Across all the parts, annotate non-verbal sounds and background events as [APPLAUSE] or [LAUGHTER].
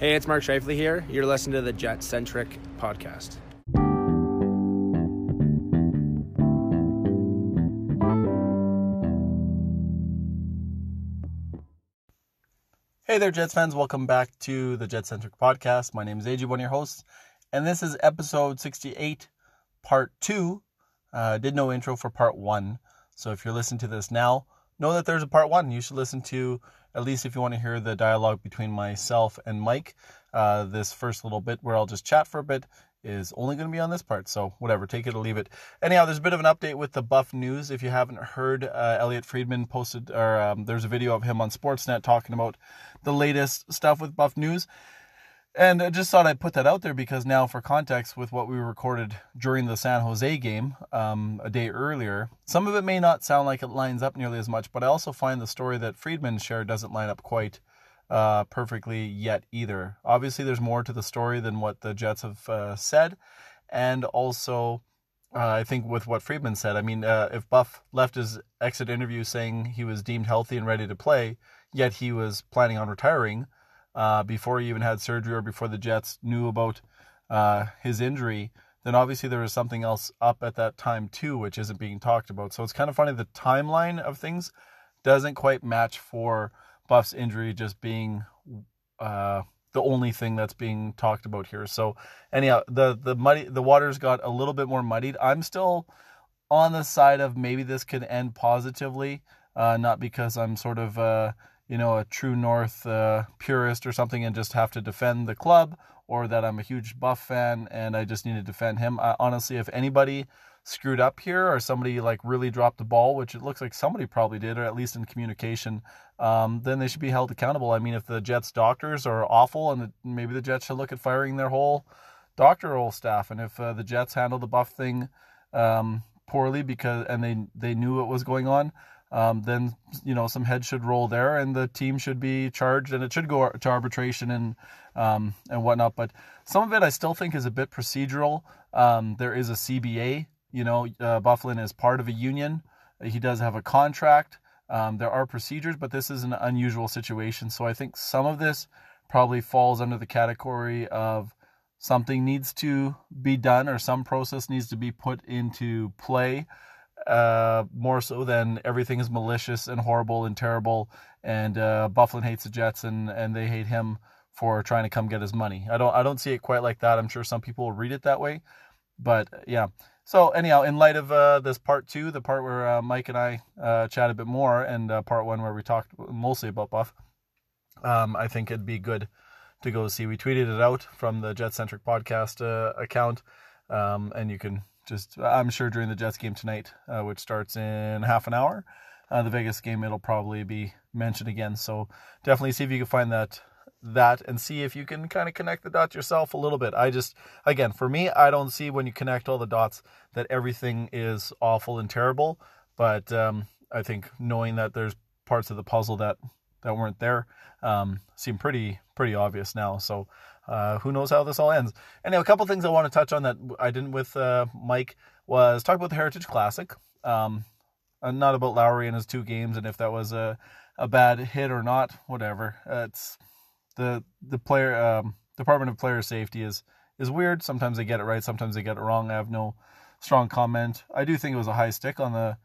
Hey, it's Mark Scheifele here. You're listening to the Jet Centric podcast. Hey there, Jets fans. Welcome back to the Jet Centric podcast. My name is AJ, one of your hosts, and this is episode 68, part two. Uh, did no intro for part one. So if you're listening to this now, know that there's a part one. You should listen to at least if you want to hear the dialogue between myself and Mike. Uh, this first little bit where I'll just chat for a bit is only going to be on this part. So whatever, take it or leave it. Anyhow, there's a bit of an update with the Buff news. If you haven't heard, uh, Elliotte Friedman posted, or um, there's a video of him on Sportsnet talking about the latest stuff with Buff news. And I just thought I'd put that out there because now, for context, with what we recorded during the San Jose game um, a day earlier, some of it may not sound like it lines up nearly as much, but I also find the story that Friedman shared doesn't line up quite uh, perfectly yet either. Obviously, there's more to the story than what the Jets have uh, said, and also. Uh, I think with what Friedman said, I mean, uh, if Buff left his exit interview saying he was deemed healthy and ready to play, yet he was planning on retiring, uh, before he even had surgery or before the Jets knew about uh, his injury, then obviously there was something else up at that time too, which isn't being talked about. So it's kind of funny the timeline of things doesn't quite match for Buff's injury just being uh, the only thing that's being talked about here. So anyhow, the the muddy the waters got a little bit more muddied. I'm still on the side of maybe this could end positively, uh, not because I'm sort of uh, you know, a true North uh, purist or something and just have to defend the club, or that I'm a huge Buff fan and I just need to defend him. I, honestly, if anybody screwed up here or somebody like really dropped the ball, which it looks like somebody probably did, or at least in communication, um, then they should be held accountable. I mean, if the Jets doctors are awful, and the, maybe the Jets should look at firing their whole doctoral staff. And if uh, the Jets handled the Buff thing um, poorly because and they they knew what was going on, um, then you know some heads should roll there, and the team should be charged, and it should go to arbitration and um, and whatnot. But some of it I still think is a bit procedural. Um, there is a CBA. You know, uh, Byfuglien is part of a union. He does have a contract. Um, there are procedures, but this is an unusual situation. So I think some of this probably falls under the category of something needs to be done or some process needs to be put into play uh, more so than everything is malicious and horrible and terrible. And uh, Byfuglien hates the Jets and, and they hate him for trying to come get his money. I don't I don't see it quite like that. I'm sure some people will read it that way, but yeah. So anyhow, in light of uh, this part two, the part where uh, Mike and I uh, chat a bit more, and uh, part one where we talked mostly about Buff, um, I think it'd be good to go see. We tweeted it out from the Jet Centric podcast uh, account, um, and you can just I'm sure during the Jets game tonight, uh, which starts in half an hour, uh, the Vegas game, it'll probably be mentioned again. So definitely see if you can find that that and see if you can kind of connect the dots yourself a little bit. I just again for me, I don't see when you connect all the dots that everything is awful and terrible. But um, I think knowing that there's parts of the puzzle that that weren't there um, seem pretty pretty obvious now. So uh, who knows how this all ends? Anyway, a couple things I want to touch on that I didn't with uh, Mike was talk about the Heritage Classic. Um, not about Lowry and his two games and if that was a a bad hit or not. Whatever. Uh, it's the the player um, Department of Player Safety is is weird. Sometimes they get it right, sometimes they get it wrong. I have no strong comment. I do think it was a high stick on the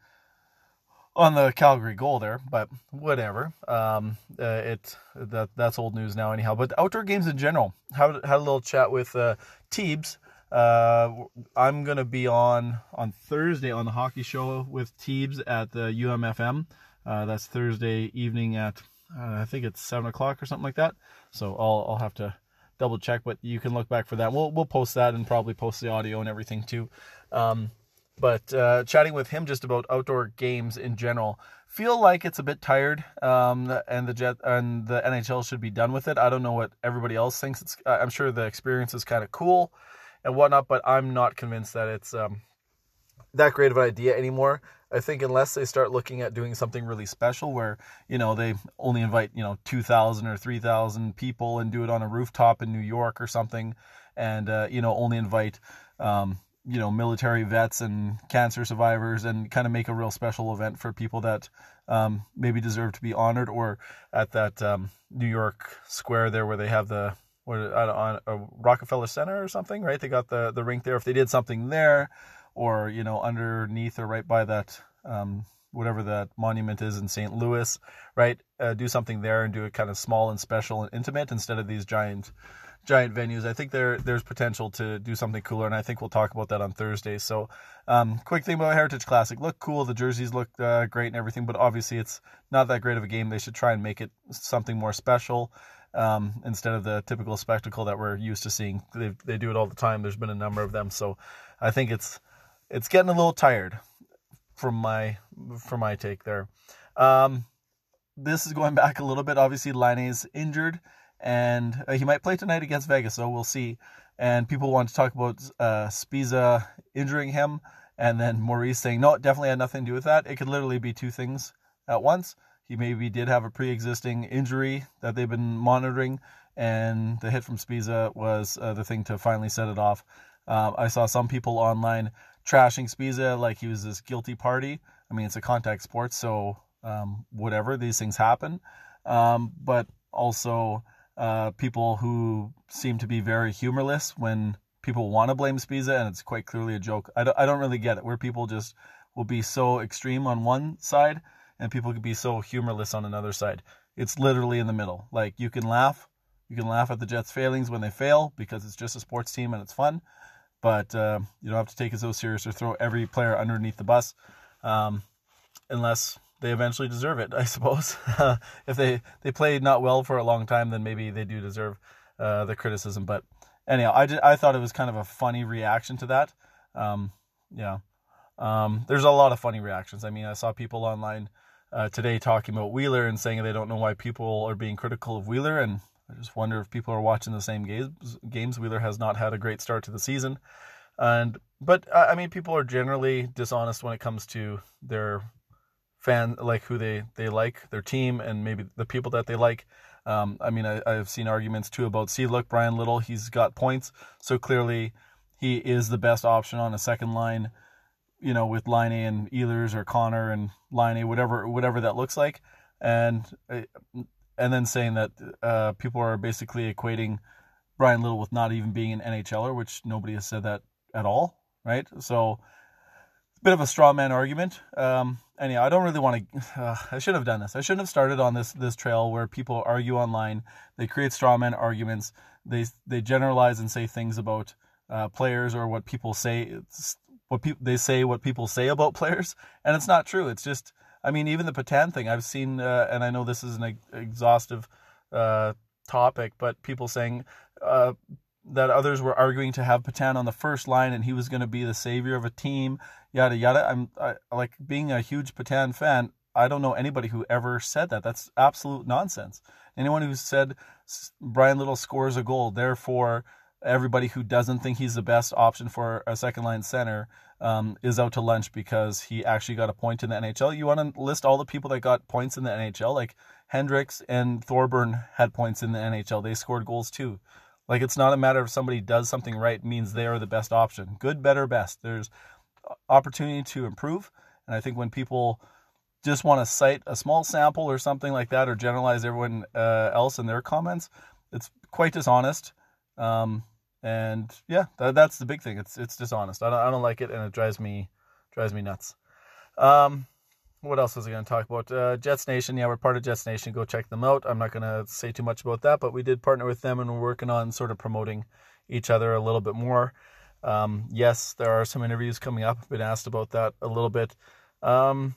on the Calgary goal there, but whatever. Um, uh, it that that's old news now, anyhow. But outdoor games in general. Had had a little chat with uh, Teebs. Uh, I'm gonna be on on Thursday on the hockey show with Teebs at the UMFM. Uh, that's Thursday evening at uh, I think it's seven o'clock or something like that. So I'll I'll have to double check, but you can look back for that. We'll we'll post that and probably post the audio and everything too. Um, but uh, chatting with him just about outdoor games in general, feel like it's a bit tired, um, and the jet and the NHL should be done with it. I don't know what everybody else thinks. It's I'm sure the experience is kind of cool and whatnot, but I'm not convinced that it's um, that great of an idea anymore. I think unless they start looking at doing something really special where, you know, they only invite, you know, 2,000 or 3,000 people and do it on a rooftop in New York or something and, uh, you know, only invite, um, you know military vets and cancer survivors and kind of make a real special event for people that um, maybe deserve to be honored or at that um, New York Square there where they have the what on a Rockefeller Center or something, right? They got the the rink there. If they did something there, or you know underneath or right by that um, whatever that monument is in St. Louis, right? Uh, do something there and do it kind of small and special and intimate instead of these giant giant venues. I think there there's potential to do something cooler, and I think we'll talk about that on Thursday. So, um, quick thing about Heritage Classic: look cool, the jerseys look uh, great and everything, but obviously it's not that great of a game. They should try and make it something more special um, instead of the typical spectacle that we're used to seeing. They they do it all the time. There's been a number of them, so I think it's it's getting a little tired from my from my take there. Um, this is going [LAUGHS] back a little bit. Obviously, Laine's injured, and uh, he might play tonight against Vegas, so we'll see. And people want to talk about uh, Sbisa injuring him, and then Maurice saying no, it definitely had nothing to do with that. It could literally be two things at once. He maybe did have a pre-existing injury that they've been monitoring, and the hit from Sbisa was uh, the thing to finally set it off. Um, I saw some people online trashing Sbisa like he was this guilty party. I mean, it's a contact sport, so um, whatever, these things happen. Um, but also uh, people who seem to be very humorless when people want to blame Sbisa, and it's quite clearly a joke. I don't, I don't really get it, where people just will be so extreme on one side and people can be so humorless on another side. It's literally in the middle. Like you can laugh, you can laugh at the Jets' failings when they fail because it's just a sports team and it's fun but uh, you don't have to take it so serious or throw every player underneath the bus, um, unless they eventually deserve it, [LAUGHS] I suppose. if they they played not well for a long time, then maybe they do deserve uh, the criticism. But anyhow, I did, I thought it was kind of a funny reaction to that. Um, yeah, um, there's a lot of funny reactions. I mean, I saw people online uh, today talking about Wheeler and saying they don't know why people are being critical of Wheeler, and I just wonder if people are watching the same games. Games Wheeler has not had a great start to the season, and but I mean, people are generally dishonest when it comes to their fan, like who they they like, their team, and maybe the people that they like. Um, I mean, I, I've seen arguments too about see, look, Brian Little, he's got points, so clearly he is the best option on a second line. You know, with Laine and Ehlers or Connor and Laine, whatever whatever that looks like, and uh, and then saying that uh, people are basically equating Brian Little with not even being an NHLer, which nobody has said that at all, right? So, a bit of a straw man argument. Um, anyhow, I don't really want to. Uh, I should have done this. I shouldn't have started on this this trail where people argue online. They create straw man arguments. They they generalize and say things about uh, players or what people say. It's what people they say what people say about players, and it's not true. It's just I mean, even the Petan thing, I've seen, uh, and I know this is an exhaustive uh, topic, but people saying uh, that others were arguing to have Petan on the first line and he was going to be the savior of a team, yada yada. I'm I, like being a huge Petan fan. I don't know anybody who ever said that. That's absolute nonsense. Anyone who said Brian Little scores a goal, therefore everybody who doesn't think he's the best option for a second line center um, is out to lunch because he actually got a point in the NHL. You want to list all the people that got points in the NHL? Like Hendricks and Thorburn had points in the NHL. They scored goals too. Like it's not a matter of somebody does something right means they are the best option. Good, better, best. There's opportunity to improve, and I think when people just want to cite a small sample or something like that, or generalize everyone uh, else in their comments, it's quite dishonest. Um, and yeah, that, that's the big thing. It's it's dishonest. I don't I don't like it, and it drives me drives me nuts. Um, what else was I going to talk about? Uh, Jets Nation. Yeah, we're part of Jets Nation. Go check them out. I'm not going to say too much about that, but we did partner with them, and we're working on sort of promoting each other a little bit more. Um, yes, there are some interviews coming up. I've been asked about that a little bit. Um,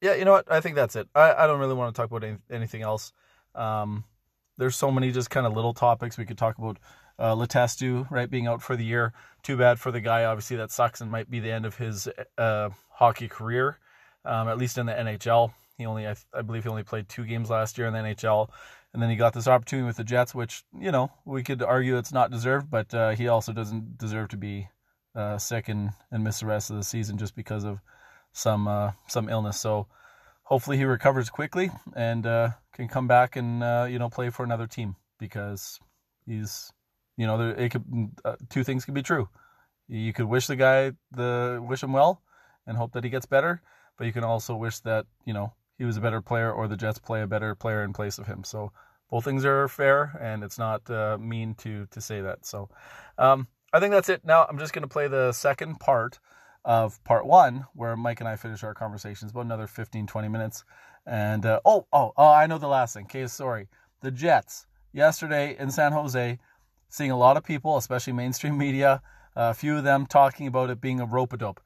yeah, you know what? I think that's it. I, I don't really want to talk about any, anything else. Um, there's so many just kind of little topics we could talk about uh, Letestu, right, being out for the year. Too bad for the guy. Obviously, that sucks and might be the end of his uh, hockey career, um, at least in the NHL. He only, I, I, believe, he only played two games last year in the NHL, and then he got this opportunity with the Jets, which you know we could argue it's not deserved, but uh, he also doesn't deserve to be uh, sick and, and miss the rest of the season just because of some uh, some illness. So hopefully he recovers quickly and uh, can come back and you know play for another team because he's you know, there, it could uh, two things could be true. You could wish the guy the wish him well and hope that he gets better, but you can also wish that you know he was a better player or the Jets play a better player in place of him. So both things are fair, and it's not uh, mean to to say that. So, um, I think that's it. Now I'm just going to play the second part of part one, where Mike and I finish our conversations, about another 15, 20 minutes. And uh, oh, oh, oh, I know the last thing. Case sorry, the Jets yesterday in San Jose, seeing a lot of people, especially mainstream media, a few of them talking about it being a rope a dope.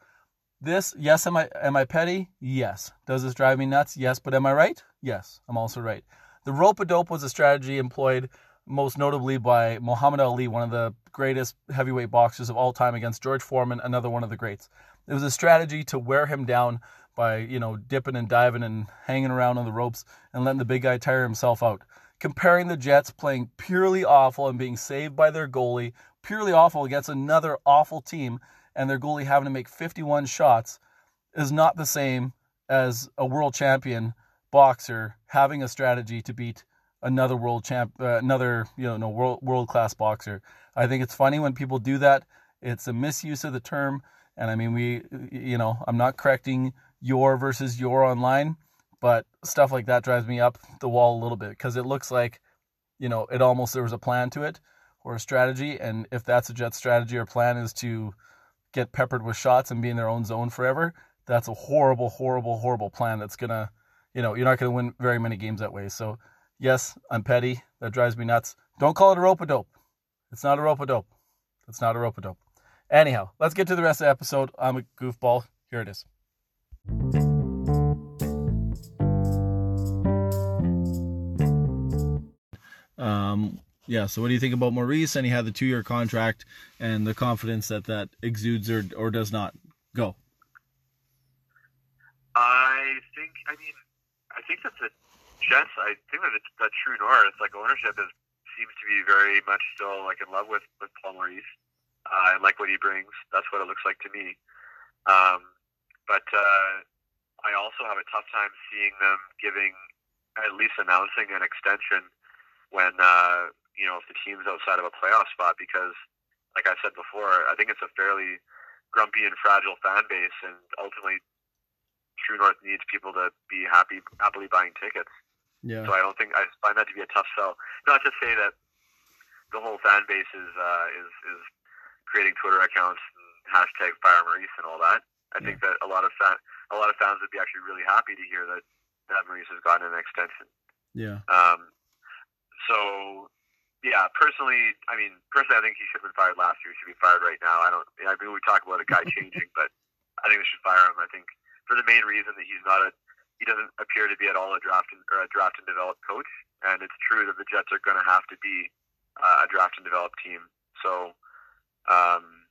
This, yes, am I am I petty? Yes. Does this drive me nuts? Yes. But am I right? Yes, I'm also right. The rope a dope was a strategy employed most notably by Muhammad Ali, one of the greatest heavyweight boxers of all time, against George Foreman, another one of the greats. It was a strategy to wear him down by, you know, dipping and diving and hanging around on the ropes and letting the big guy tire himself out. Comparing the Jets playing purely awful and being saved by their goalie, purely awful against another awful team, and their goalie having to make 51 shots is not the same as a world champion boxer having a strategy to beat another world champ, uh, another you know, no world world class boxer. I think it's funny when people do that. It's a misuse of the term, and I mean we, you know, I'm not correcting your versus your online, but stuff like that drives me up the wall a little bit because it looks like, you know, it almost there was a plan to it or a strategy, and if that's a jet strategy or plan is to get peppered with shots and be in their own zone forever, that's a horrible, horrible, horrible plan. That's gonna, you know, you're not gonna win very many games that way. So, yes, I'm petty. That drives me nuts. Don't call it a rope a dope. It's not a rope a dope. It's not a rope a dope. Anyhow, let's get to the rest of the episode. I'm a goofball. Here it is. Um, yeah. So, what do you think about Maurice? And he had the two-year contract, and the confidence that that exudes or or does not go. I think. I mean, I think that the Jets. I think that that true north. Like ownership is seems to be very much still like in love with with Paul Maurice. Uh, and like what he brings. That's what it looks like to me. Um, but uh, I also have a tough time seeing them giving, at least announcing an extension when uh, you know if the team's outside of a playoff spot because, like I said before, I think it's a fairly grumpy and fragile fan base, and ultimately, True North needs people to be happy, happily buying tickets. Yeah. So I don't think I find that to be a tough sell. Not to say that the whole fan base is uh, is is creating Twitter accounts and hashtag Fire Maurice and all that. I yeah. think that a lot of fan, a lot of fans would be actually really happy to hear that that Maurice has gotten an extension. Yeah. Um. So, yeah, personally, I mean, personally, I think he should have been fired last year. He should be fired right now. I don't. I mean, we talk about a guy [LAUGHS] changing, but I think we should fire him. I think for the main reason that he's not a, he doesn't appear to be at all a draft and, or a draft and develop coach. And it's true that the Jets are going to have to be uh, a draft and develop team. So, um,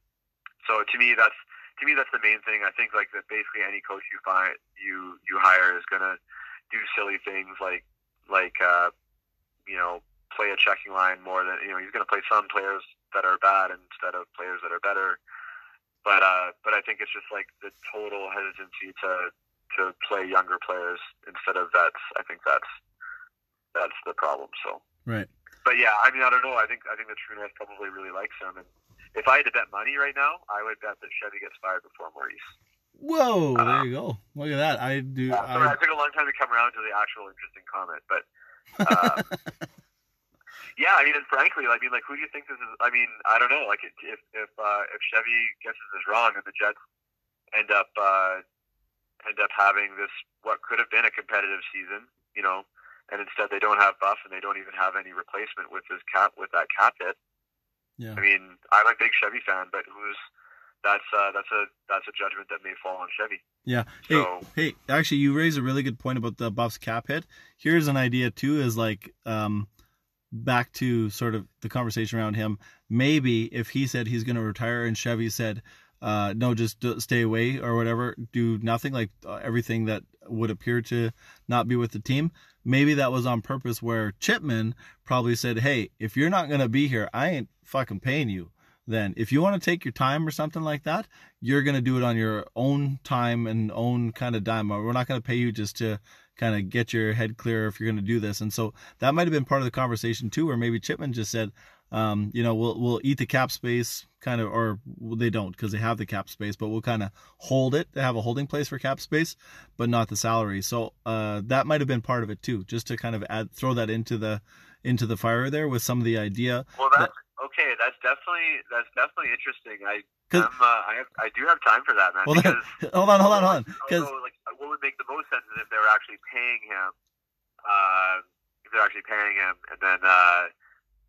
so to me, that's to me, that's the main thing. I think like that basically any coach you find you you hire is gonna do silly things like like uh, you know play a checking line more than you know he's gonna play some players that are bad instead of players that are better. But uh, but I think it's just like the total hesitancy to to play younger players instead of vets. I think that's that's the problem. So right. But yeah, I mean, I don't know. I think I think the True North probably really likes him, and if I had to bet money right now, I would bet that Chevy gets fired before Maurice. Whoa! Uh, there you go. Look at that. I do. Yeah, I, I, took a long time to come around to the actual interesting comment, but [LAUGHS] uh, yeah, I mean, and frankly, I mean, like, who do you think this is? I mean, I don't know. Like, if if uh, if Chevy guesses this wrong and the Jets end up uh, end up having this what could have been a competitive season, you know, and instead they don't have Buff and they don't even have any replacement with this cap with that cap hit yeah. I mean, I'm a big Chevy fan, but who's that's uh, that's a that's a judgment that may fall on Chevy. Yeah. Hey, so, hey, actually, you raise a really good point about the Buffs cap hit. Here's an idea too: is like um, back to sort of the conversation around him. Maybe if he said he's going to retire and Chevy said, uh, "No, just stay away" or whatever, do nothing, like uh, everything that would appear to not be with the team. Maybe that was on purpose, where Chipman probably said, "Hey, if you're not going to be here, I ain't fucking paying you." Then, if you want to take your time or something like that, you're going to do it on your own time and own kind of dime. We're not going to pay you just to kind of get your head clear if you're going to do this. And so that might have been part of the conversation too, where maybe Chipman just said, um, you know, we'll we'll eat the cap space kind of, or they don't because they have the cap space, but we'll kind of hold it. They have a holding place for cap space, but not the salary. So uh, that might have been part of it too, just to kind of add throw that into the into the fire there with some of the idea. Well, that's okay. That's definitely that's definitely interesting. I I'm, uh, I have, I do have time for that, man. Well, [LAUGHS] because hold on, hold on, hold on. [LAUGHS] Because like, what would make the most sense is if they were actually paying him. Uh, if they're actually paying him, and then uh,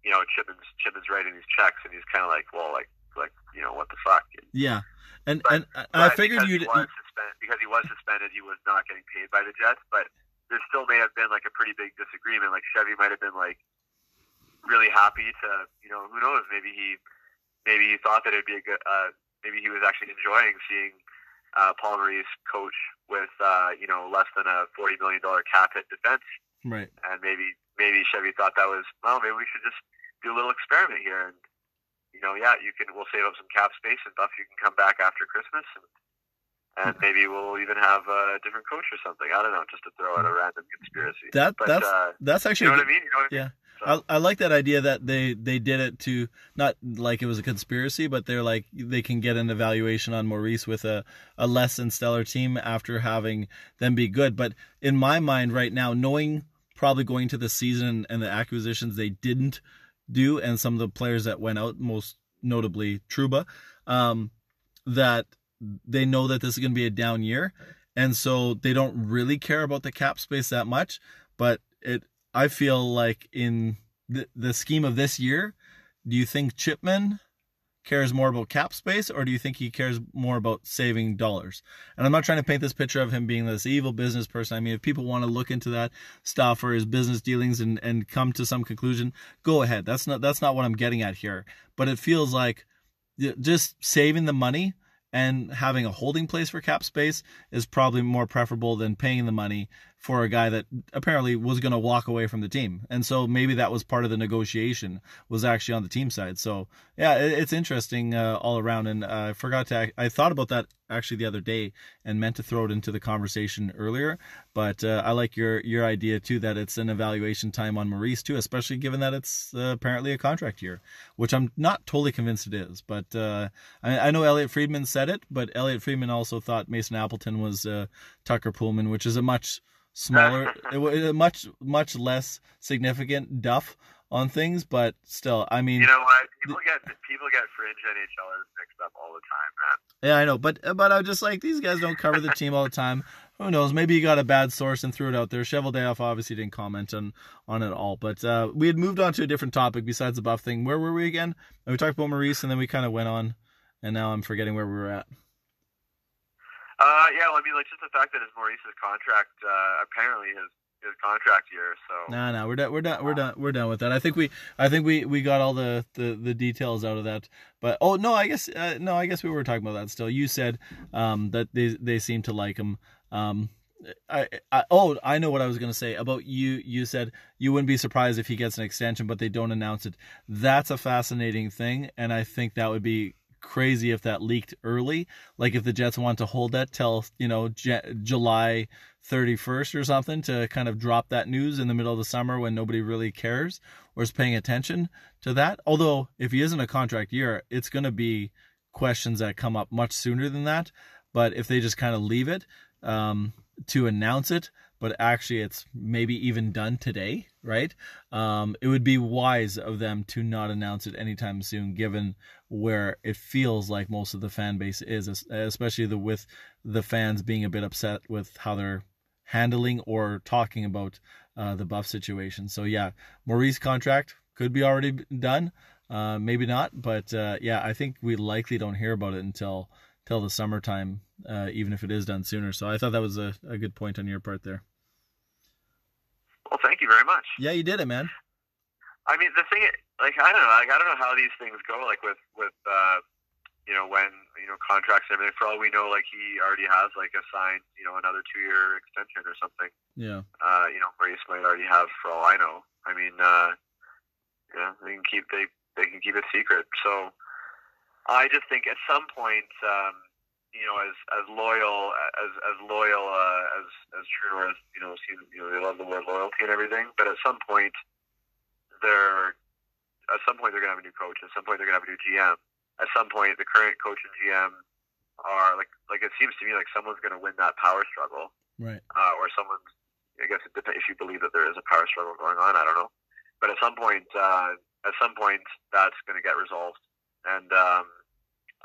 you know Chipman's Chipman's writing these checks, and he's kind of like, well, like like you know what the fuck. Yeah, and But- and I But figured you'd. he was suspended because he was suspended, he was not getting paid by the Jets. But there still may have been like a pretty big disagreement. Like Chevy might have been like really happy to, you know, who knows? Maybe he maybe he thought that it'd be a good. Uh, maybe he was actually enjoying seeing uh, Paul Maurice coach with uh, you know less than a forty million dollar cap hit defense, Right. and maybe maybe Chevy thought that was well, maybe we should just do a little experiment here and. You know, yeah, you can. We'll save up some cap space, and Buff, you can come back after Christmas, and and maybe we'll even have a different coach or something. I don't know, just to throw out a random conspiracy. That but that's uh, that's you actually. know a what I mean? You know what I mean? I, I like that idea that they they did it to not like it was a conspiracy, but they're like they can get an evaluation on Maurice with a a less than stellar team after having them be good. But in my mind right now, knowing probably going to the season and the acquisitions they didn't do, and some of the players that went out, most notably Trouba, um, that they know that this is going to be a down year, and so they don't really care about the cap space that much. But it, I feel like in the, the scheme of this year, do you think Chipman cares more about cap space, or do you think he cares more about saving dollars? And I'm not trying to paint this picture of him being this evil business person. I mean, if people want to look into that stuff or his business dealings and, and come to some conclusion, go ahead. That's not that's not what I'm getting at here. But it feels like just saving the money and having a holding place for cap space is probably more preferable than paying the money for a guy that apparently was going to walk away from the team. And so maybe that was part of the negotiation was actually on the team side. So yeah, it, it's interesting uh, all around. And uh, I forgot to, I thought about that actually the other day and meant to throw it into the conversation earlier. But uh, I like your, your idea too, that it's an evaluation time on Maurice too, especially given that it's uh, apparently a contract year, which I'm not totally convinced it is. But uh, I, I know Elliotte Friedman said it, but Elliotte Friedman also thought Mason Appleton was uh, Tucker Poolman, which is a much smaller, [LAUGHS] it a much much less significant duff on things, but still, I mean, you know what? People get people get fringe NHLers mixed up all the time, man. yeah, I know, but but I'm just like these guys don't cover the team all the time. [LAUGHS] Who knows? Maybe you got a bad source and threw it out there. Shovel Cheveldayoff obviously didn't comment on on it all, but uh, we had moved on to a different topic besides the buff thing. Where were we again? We talked about Maurice, and then we kind of went on, and now I'm forgetting where we were at. Uh, yeah, well, I mean, like just the fact that it's Maurice's contract, uh, apparently his his contract year. So No, no, we're done. We're done. We're done. We're done with that. I think we, I think we, we got all the, the, the details out of that. But oh no, I guess uh, no, I guess we were talking about that still. You said um, that they they seem to like him. Um, I, I oh I know what I was gonna say about you. You said you wouldn't be surprised if he gets an extension, but they don't announce it. That's a fascinating thing, and I think that would be crazy if that leaked early. Like if the Jets want to hold that till you know J- July 31st or something to kind of drop that news in the middle of the summer when nobody really cares or is paying attention to that. Although if he isn't a contract year, it's going to be questions that come up much sooner than that. But if they just kind of leave it um, to announce it, but actually it's maybe even done today, right? Um, it would be wise of them to not announce it anytime soon, given where it feels like most of the fan base is, especially the with the fans being a bit upset with how they're handling or talking about uh, the buff situation. So yeah, Maurice contract could be already done, uh, maybe not, but uh, yeah, I think we likely don't hear about it until till the summertime, uh, even if it is done sooner. So I thought that was a, a good point on your part there. Well, thank you very much. Yeah, you did it, man. I mean, the thing, like I don't know, like I don't know how these things go, like with with uh, you know when you know contracts and everything. For all we know, like he already has like a signed you know another two year extension or something. Yeah, Uh, you know, Maurice might already have for all I know. I mean, uh, yeah, they can keep they they can keep it secret. So I just think at some point, um, you know, as as loyal as as loyal uh, as as true as you know, seem, you know, they love the word loyalty and everything. But at some point, they're at some point they're gonna have a new coach. At some point, they're gonna have a new GM. At some point, the current coach and GM are like like it seems to me like someone's gonna win that power struggle right. uh, or someone's. I guess it depends if you believe that there is a power struggle going on. I don't know, but at some point, uh, at some point, that's going to get resolved, and um,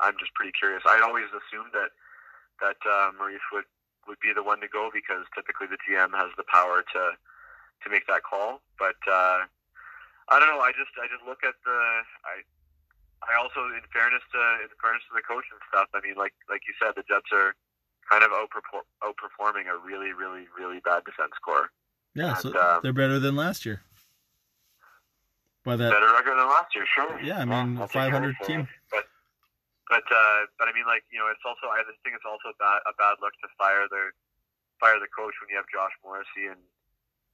I'm just pretty curious. I always assumed that that uh, Maurice would would be the one to go because typically the GM has the power to to make that call. But uh, I don't know. I just I just look at the I I also in fairness to in fairness to the coach and stuff. I mean, like like you said, the Jets are kind of outperform, outperforming a really really really bad defense core. Yeah, and, so um, they're better than last year. By that better record than last year, sure. Yeah, I mean, yeah, 500 team. But uh, but I mean, like you know, it's also I think it's also bad, a bad look to fire the fire the coach when you have Josh Morrissey and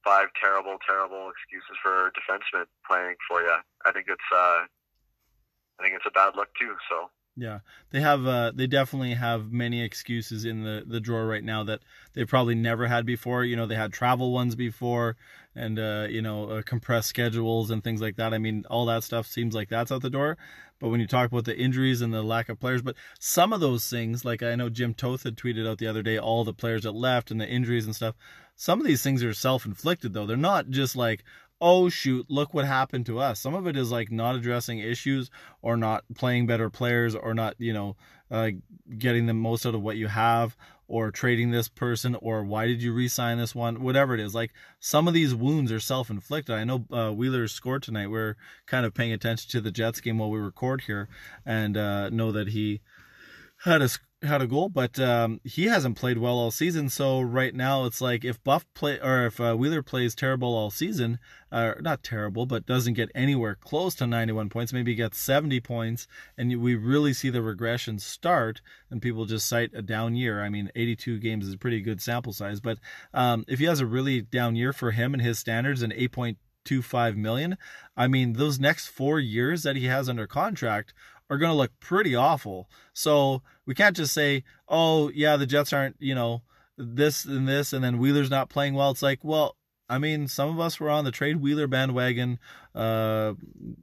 five terrible, terrible excuses for defensemen playing for you. I think it's uh, I think it's a bad look too. So yeah, they have. Uh, they definitely have many excuses in the the drawer right now that they probably never had before. You know, they had travel ones before, and uh, you know, uh, compressed schedules and things like that. I mean, all that stuff seems like that's out the door. But when you talk about the injuries and the lack of players, but some of those things, like I know Jim Toth had tweeted out the other day, all the players that left and the injuries and stuff. Some of these things are self inflicted though. They're not just like, oh shoot, look what happened to us. Some of it is like not addressing issues or not playing better players or not, you know, uh, getting the most out of what you have or trading this person or why did you re-sign this one, whatever it is. Like some of these wounds are self-inflicted. I know uh, Wheeler scored tonight. We're kind of paying attention to the Jets game while we record here and uh, know that he had a had a goal, but um, he hasn't played well all season. So right now it's like if Buff play or if uh, Wheeler plays terrible all season, uh, not terrible, but doesn't get anywhere close to 91 points, maybe gets 70 points, and we really see the regression start, and people just cite a down year. I mean, 82 games is a pretty good sample size, but um, if he has a really down year for him and his standards, and 8.25 million, I mean, those next four years that he has under contract are going to look pretty awful. So we can't just say, oh, yeah, the Jets aren't, you know, this and this, and then Wheeler's not playing well. It's like, well, I mean, some of us were on the trade Wheeler bandwagon uh,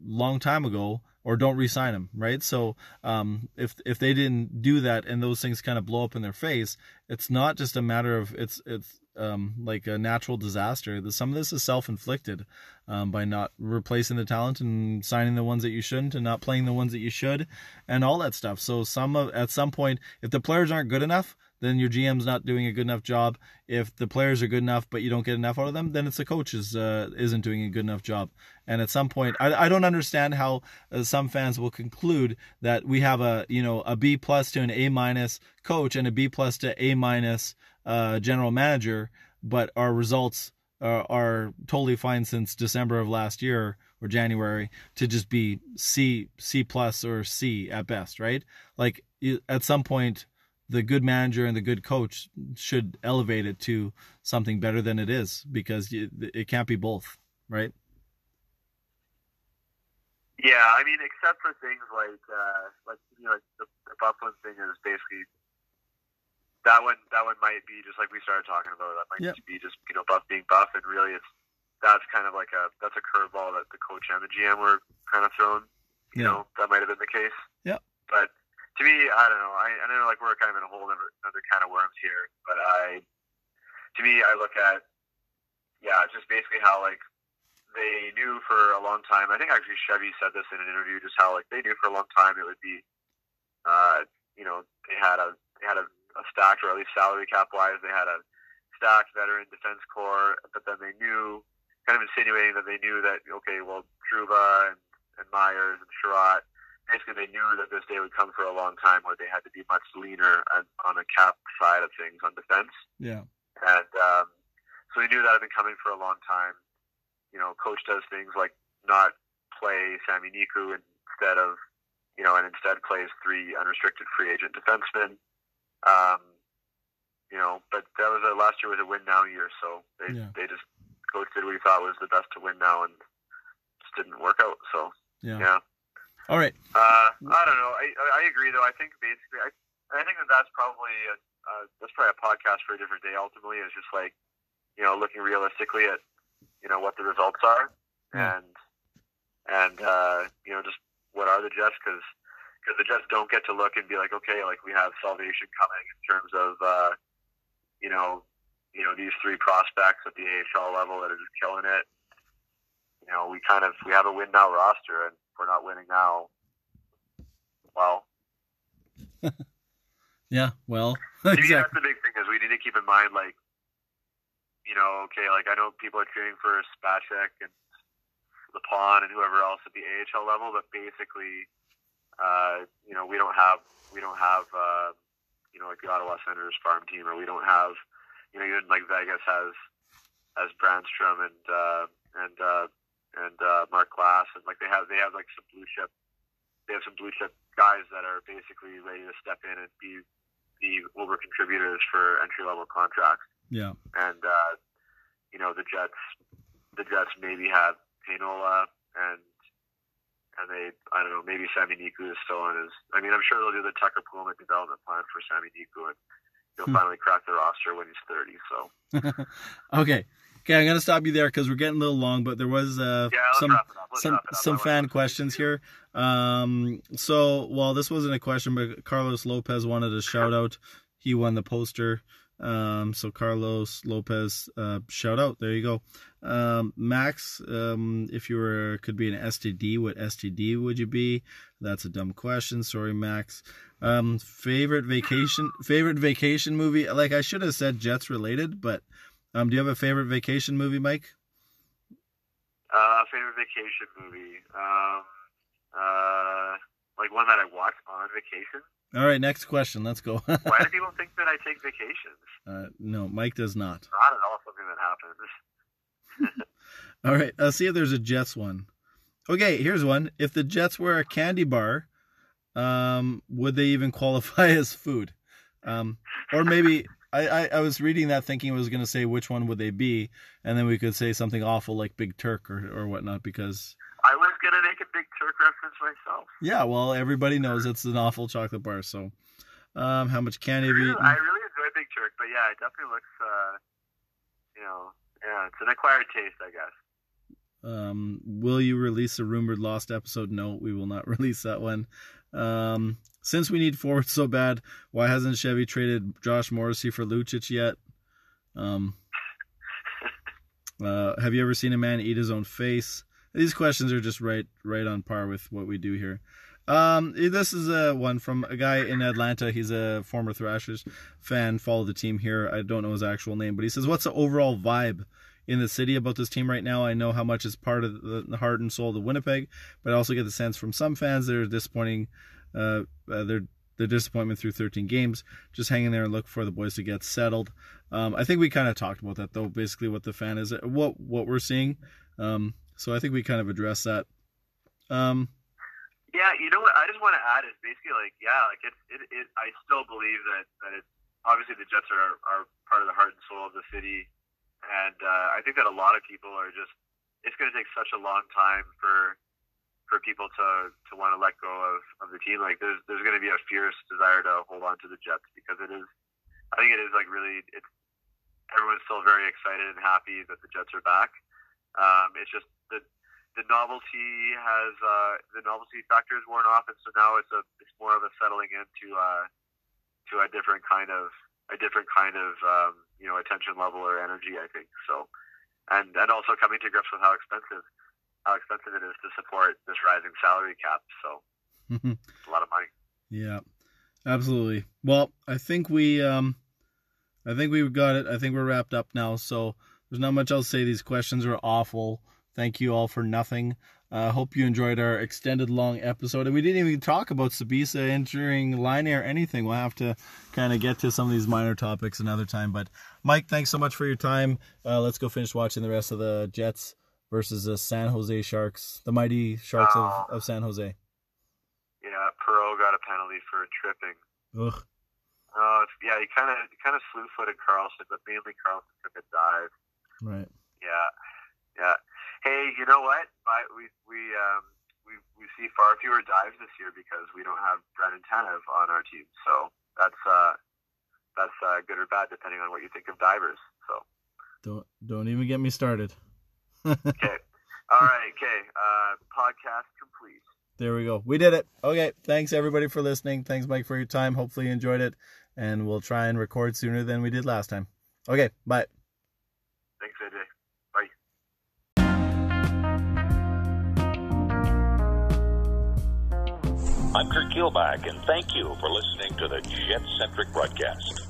long time ago, or don't re-sign him, right? So um, if if they didn't do that and those things kind of blow up in their face, it's not just a matter of it's it's um, like a natural disaster. Some of this is self-inflicted um, by not replacing the talent and signing the ones that you shouldn't, and not playing the ones that you should, and all that stuff. So some of at some point, if the players aren't good enough, then your GM's not doing a good enough job. If the players are good enough, but you don't get enough out of them, then it's the coach is, uh, isn't doing a good enough job. And at some point, I, I don't understand how uh, some fans will conclude that we have a you know a B plus to an A minus coach and a B plus to A minus uh, general manager, but our results are, are totally fine since December of last year or January to just be C C plus or C at best, right? Like at some point, the good manager and the good coach should elevate it to something better than it is because it can't be both, right? Yeah, I mean, except for things like uh, like you know the, the Byfuglien thing is basically that one that one might be just like we started talking about. That might yep. just be just you know buff being buff, and really it's that's kind of like a that's a curveball that the coach and the GM were kind of thrown. You yeah. know that might have been the case. Yeah. But to me, I don't know. I, I know like we're kind of in a whole other, other kind of worms here, but I to me I look at yeah, just basically how like they knew for a long time. I think actually Chevy said this in an interview, just how like they knew for a long time it would be, uh, you know, they had a they had a a stacked, or at least salary cap wise, they had a stacked veteran defense core. But then they knew, kind of insinuating that they knew that okay, well, Trouba and, and Myers and Chiarot, basically they knew that this day would come for a long time where they had to be much leaner on, on a cap side of things on defense. Yeah. And um, so they knew that had been coming for a long time. You know, coach does things like not play Sami Niku instead of, you know, and instead plays three unrestricted free agent defensemen. Um, you know, but that was a, last year was a win now year, so they yeah. they just coach did what he thought was the best to win now, and just didn't work out. So yeah. yeah. All right. Uh, I don't know. I I agree though. I think basically, I I think that that's probably a, uh, that's probably a podcast for a different day. Ultimately, is just like you know looking realistically at you know what the results are yeah. and and uh, you know just what are the Jets because because the Jets don't get to look and be like, okay, like we have salvation coming in terms of, uh, you know, you know these three prospects at the AHL level that are just killing it. you know, we kind of we have a win now roster, and if we're not winning now, well, [LAUGHS] yeah, well, [LAUGHS] maybe exactly. that's the big thing is we need to keep in mind, like, you know, okay, like I know people are cheering for Spacek and Lepon and whoever else at the AHL level, but basically, uh, you know, we don't have we don't have uh, you know like the Ottawa Senators farm team, or we don't have you know even like Vegas has has Brännström and uh, and and Mark Glass, and like they have they have like some blue chip they have some blue chip guys that are basically ready to step in and be be over contributors for entry level contracts. Yeah. And uh, you know the Jets, the Jets maybe have Heinola and and they I don't know maybe Sami Niku is still on his. I mean I'm sure they'll do the Tucker Poolman development plan for Sami Niku and he'll Hmm. finally crack the roster when he's 30. So [LAUGHS] okay. Okay, I'm gonna stop you there because we're getting a little long, but there was uh, yeah, some wrap it up. Let's some wrap it up. some fan questions here. Um, so well, this wasn't a question, but Carlos Lopez wanted a shout out. He won the poster. Um, so Carlos Lopez, uh, shout out. There you go. Um, Max, um, if you were could be an STD, what STD would you be? That's a dumb question. Sorry, Max. Um, favorite vacation favorite vacation movie? Like I should have said Jets related, but um, do you have a favorite vacation movie, Mike? Uh, favorite vacation movie. Um, uh, like one that I watched on vacation. All right, next question. Let's go. [LAUGHS] Why do people think that I take vacations? uh, no, Mike does not. Not at all something that happens. [LAUGHS] All right, let's see if there's a Jets one. Okay, here's one. If the Jets were a candy bar, um, would they even [LAUGHS] qualify as food? Um, or maybe I, I, I was reading that thinking it was going to say which one would they be, and then we could say something awful like Big Turk or, or whatnot because I was gonna make a Big Turk reference myself. yeah, well everybody knows it's an awful chocolate bar. So, um, how much candy have you eaten? I really enjoy Big Turk, but yeah, it definitely looks, uh, you know, yeah, it's an acquired taste, I guess. Um, will you release a rumored lost episode? No, we will not [LAUGHS] release that one. Um, since we need forwards [LAUGHS] so bad, why hasn't Chevy traded Josh Morrissey for Lucic yet? Um, uh, have you ever seen a man eat his own face? These questions are just right, right on par with what we do here. Um, this is a one from a guy in Atlanta. He's a former Thrashers fan. Follow the team here. I don't know his actual name, but he says, "What's the overall vibe in the city about this team right now. I know how much is part of the, heart and soul of Winnipeg, but I also get the sense from some fans they're disappointing. Uh, uh, their their disappointment through 13 games, just hanging there and look for the boys to get settled. Um, I think we kind of talked about that though. Basically, what the fan is, what what we're seeing. Um, so I think we kind of address that. Um, Yeah, you know what? I just want to add is basically like, yeah, like it's it, it. I still believe that that it's obviously the Jets are are part of the heart and soul of the city, and uh, I think that a lot of people are just. It's going to take such a long time for for people to to want to let go of of the team. Like there's there's going to be a fierce desire to hold on to the Jets because it is. I think it is like really it's everyone's still very excited and happy that the Jets are back. Um, it's just the the novelty has uh, the novelty factor is worn off, and so now it's a it's more of a settling into uh, to a different kind of a different kind of um, you know attention level or energy. I think so, and and also coming to grips with how expensive how expensive it is to support this rising salary cap. So [LAUGHS] it's a lot of money. Yeah, absolutely. Well, I think we um I think we've got it. I think we're wrapped up now. So there's not much else to say. These questions are awful. Thank you all for nothing. I uh, hope you enjoyed our extended long episode. And we didn't even talk about Sbisa entering line or anything. We'll have to kind of get to some of these minor topics another time. But Mike, thanks so much for your time. Uh, let's go finish watching the rest of the Jets versus the San Jose Sharks, the mighty Sharks of, of San Jose. Yeah, Perreault got a penalty for tripping. Ugh. Oh, it's, yeah, he kind of kind of slew footed Karlsson, but mainly Karlsson took a dive. Right. Yeah, yeah. Hey, you know what? I, we we um we we see far fewer dives this year because we don't have Brandon Tanev on our team. So that's uh that's uh, good or bad depending on what you think of divers. So Don't don't even get me started okay. All right. Okay. Uh, podcast complete. There we go. We did it. Okay. Thanks everybody for listening. Thanks Mike for your time. Hopefully you enjoyed it, and we'll try and record sooner than we did last time. Okay. Bye. Thanks, AJ. Bye. I'm Kirk Gilback, and thank you for listening to the Jet Centric broadcast.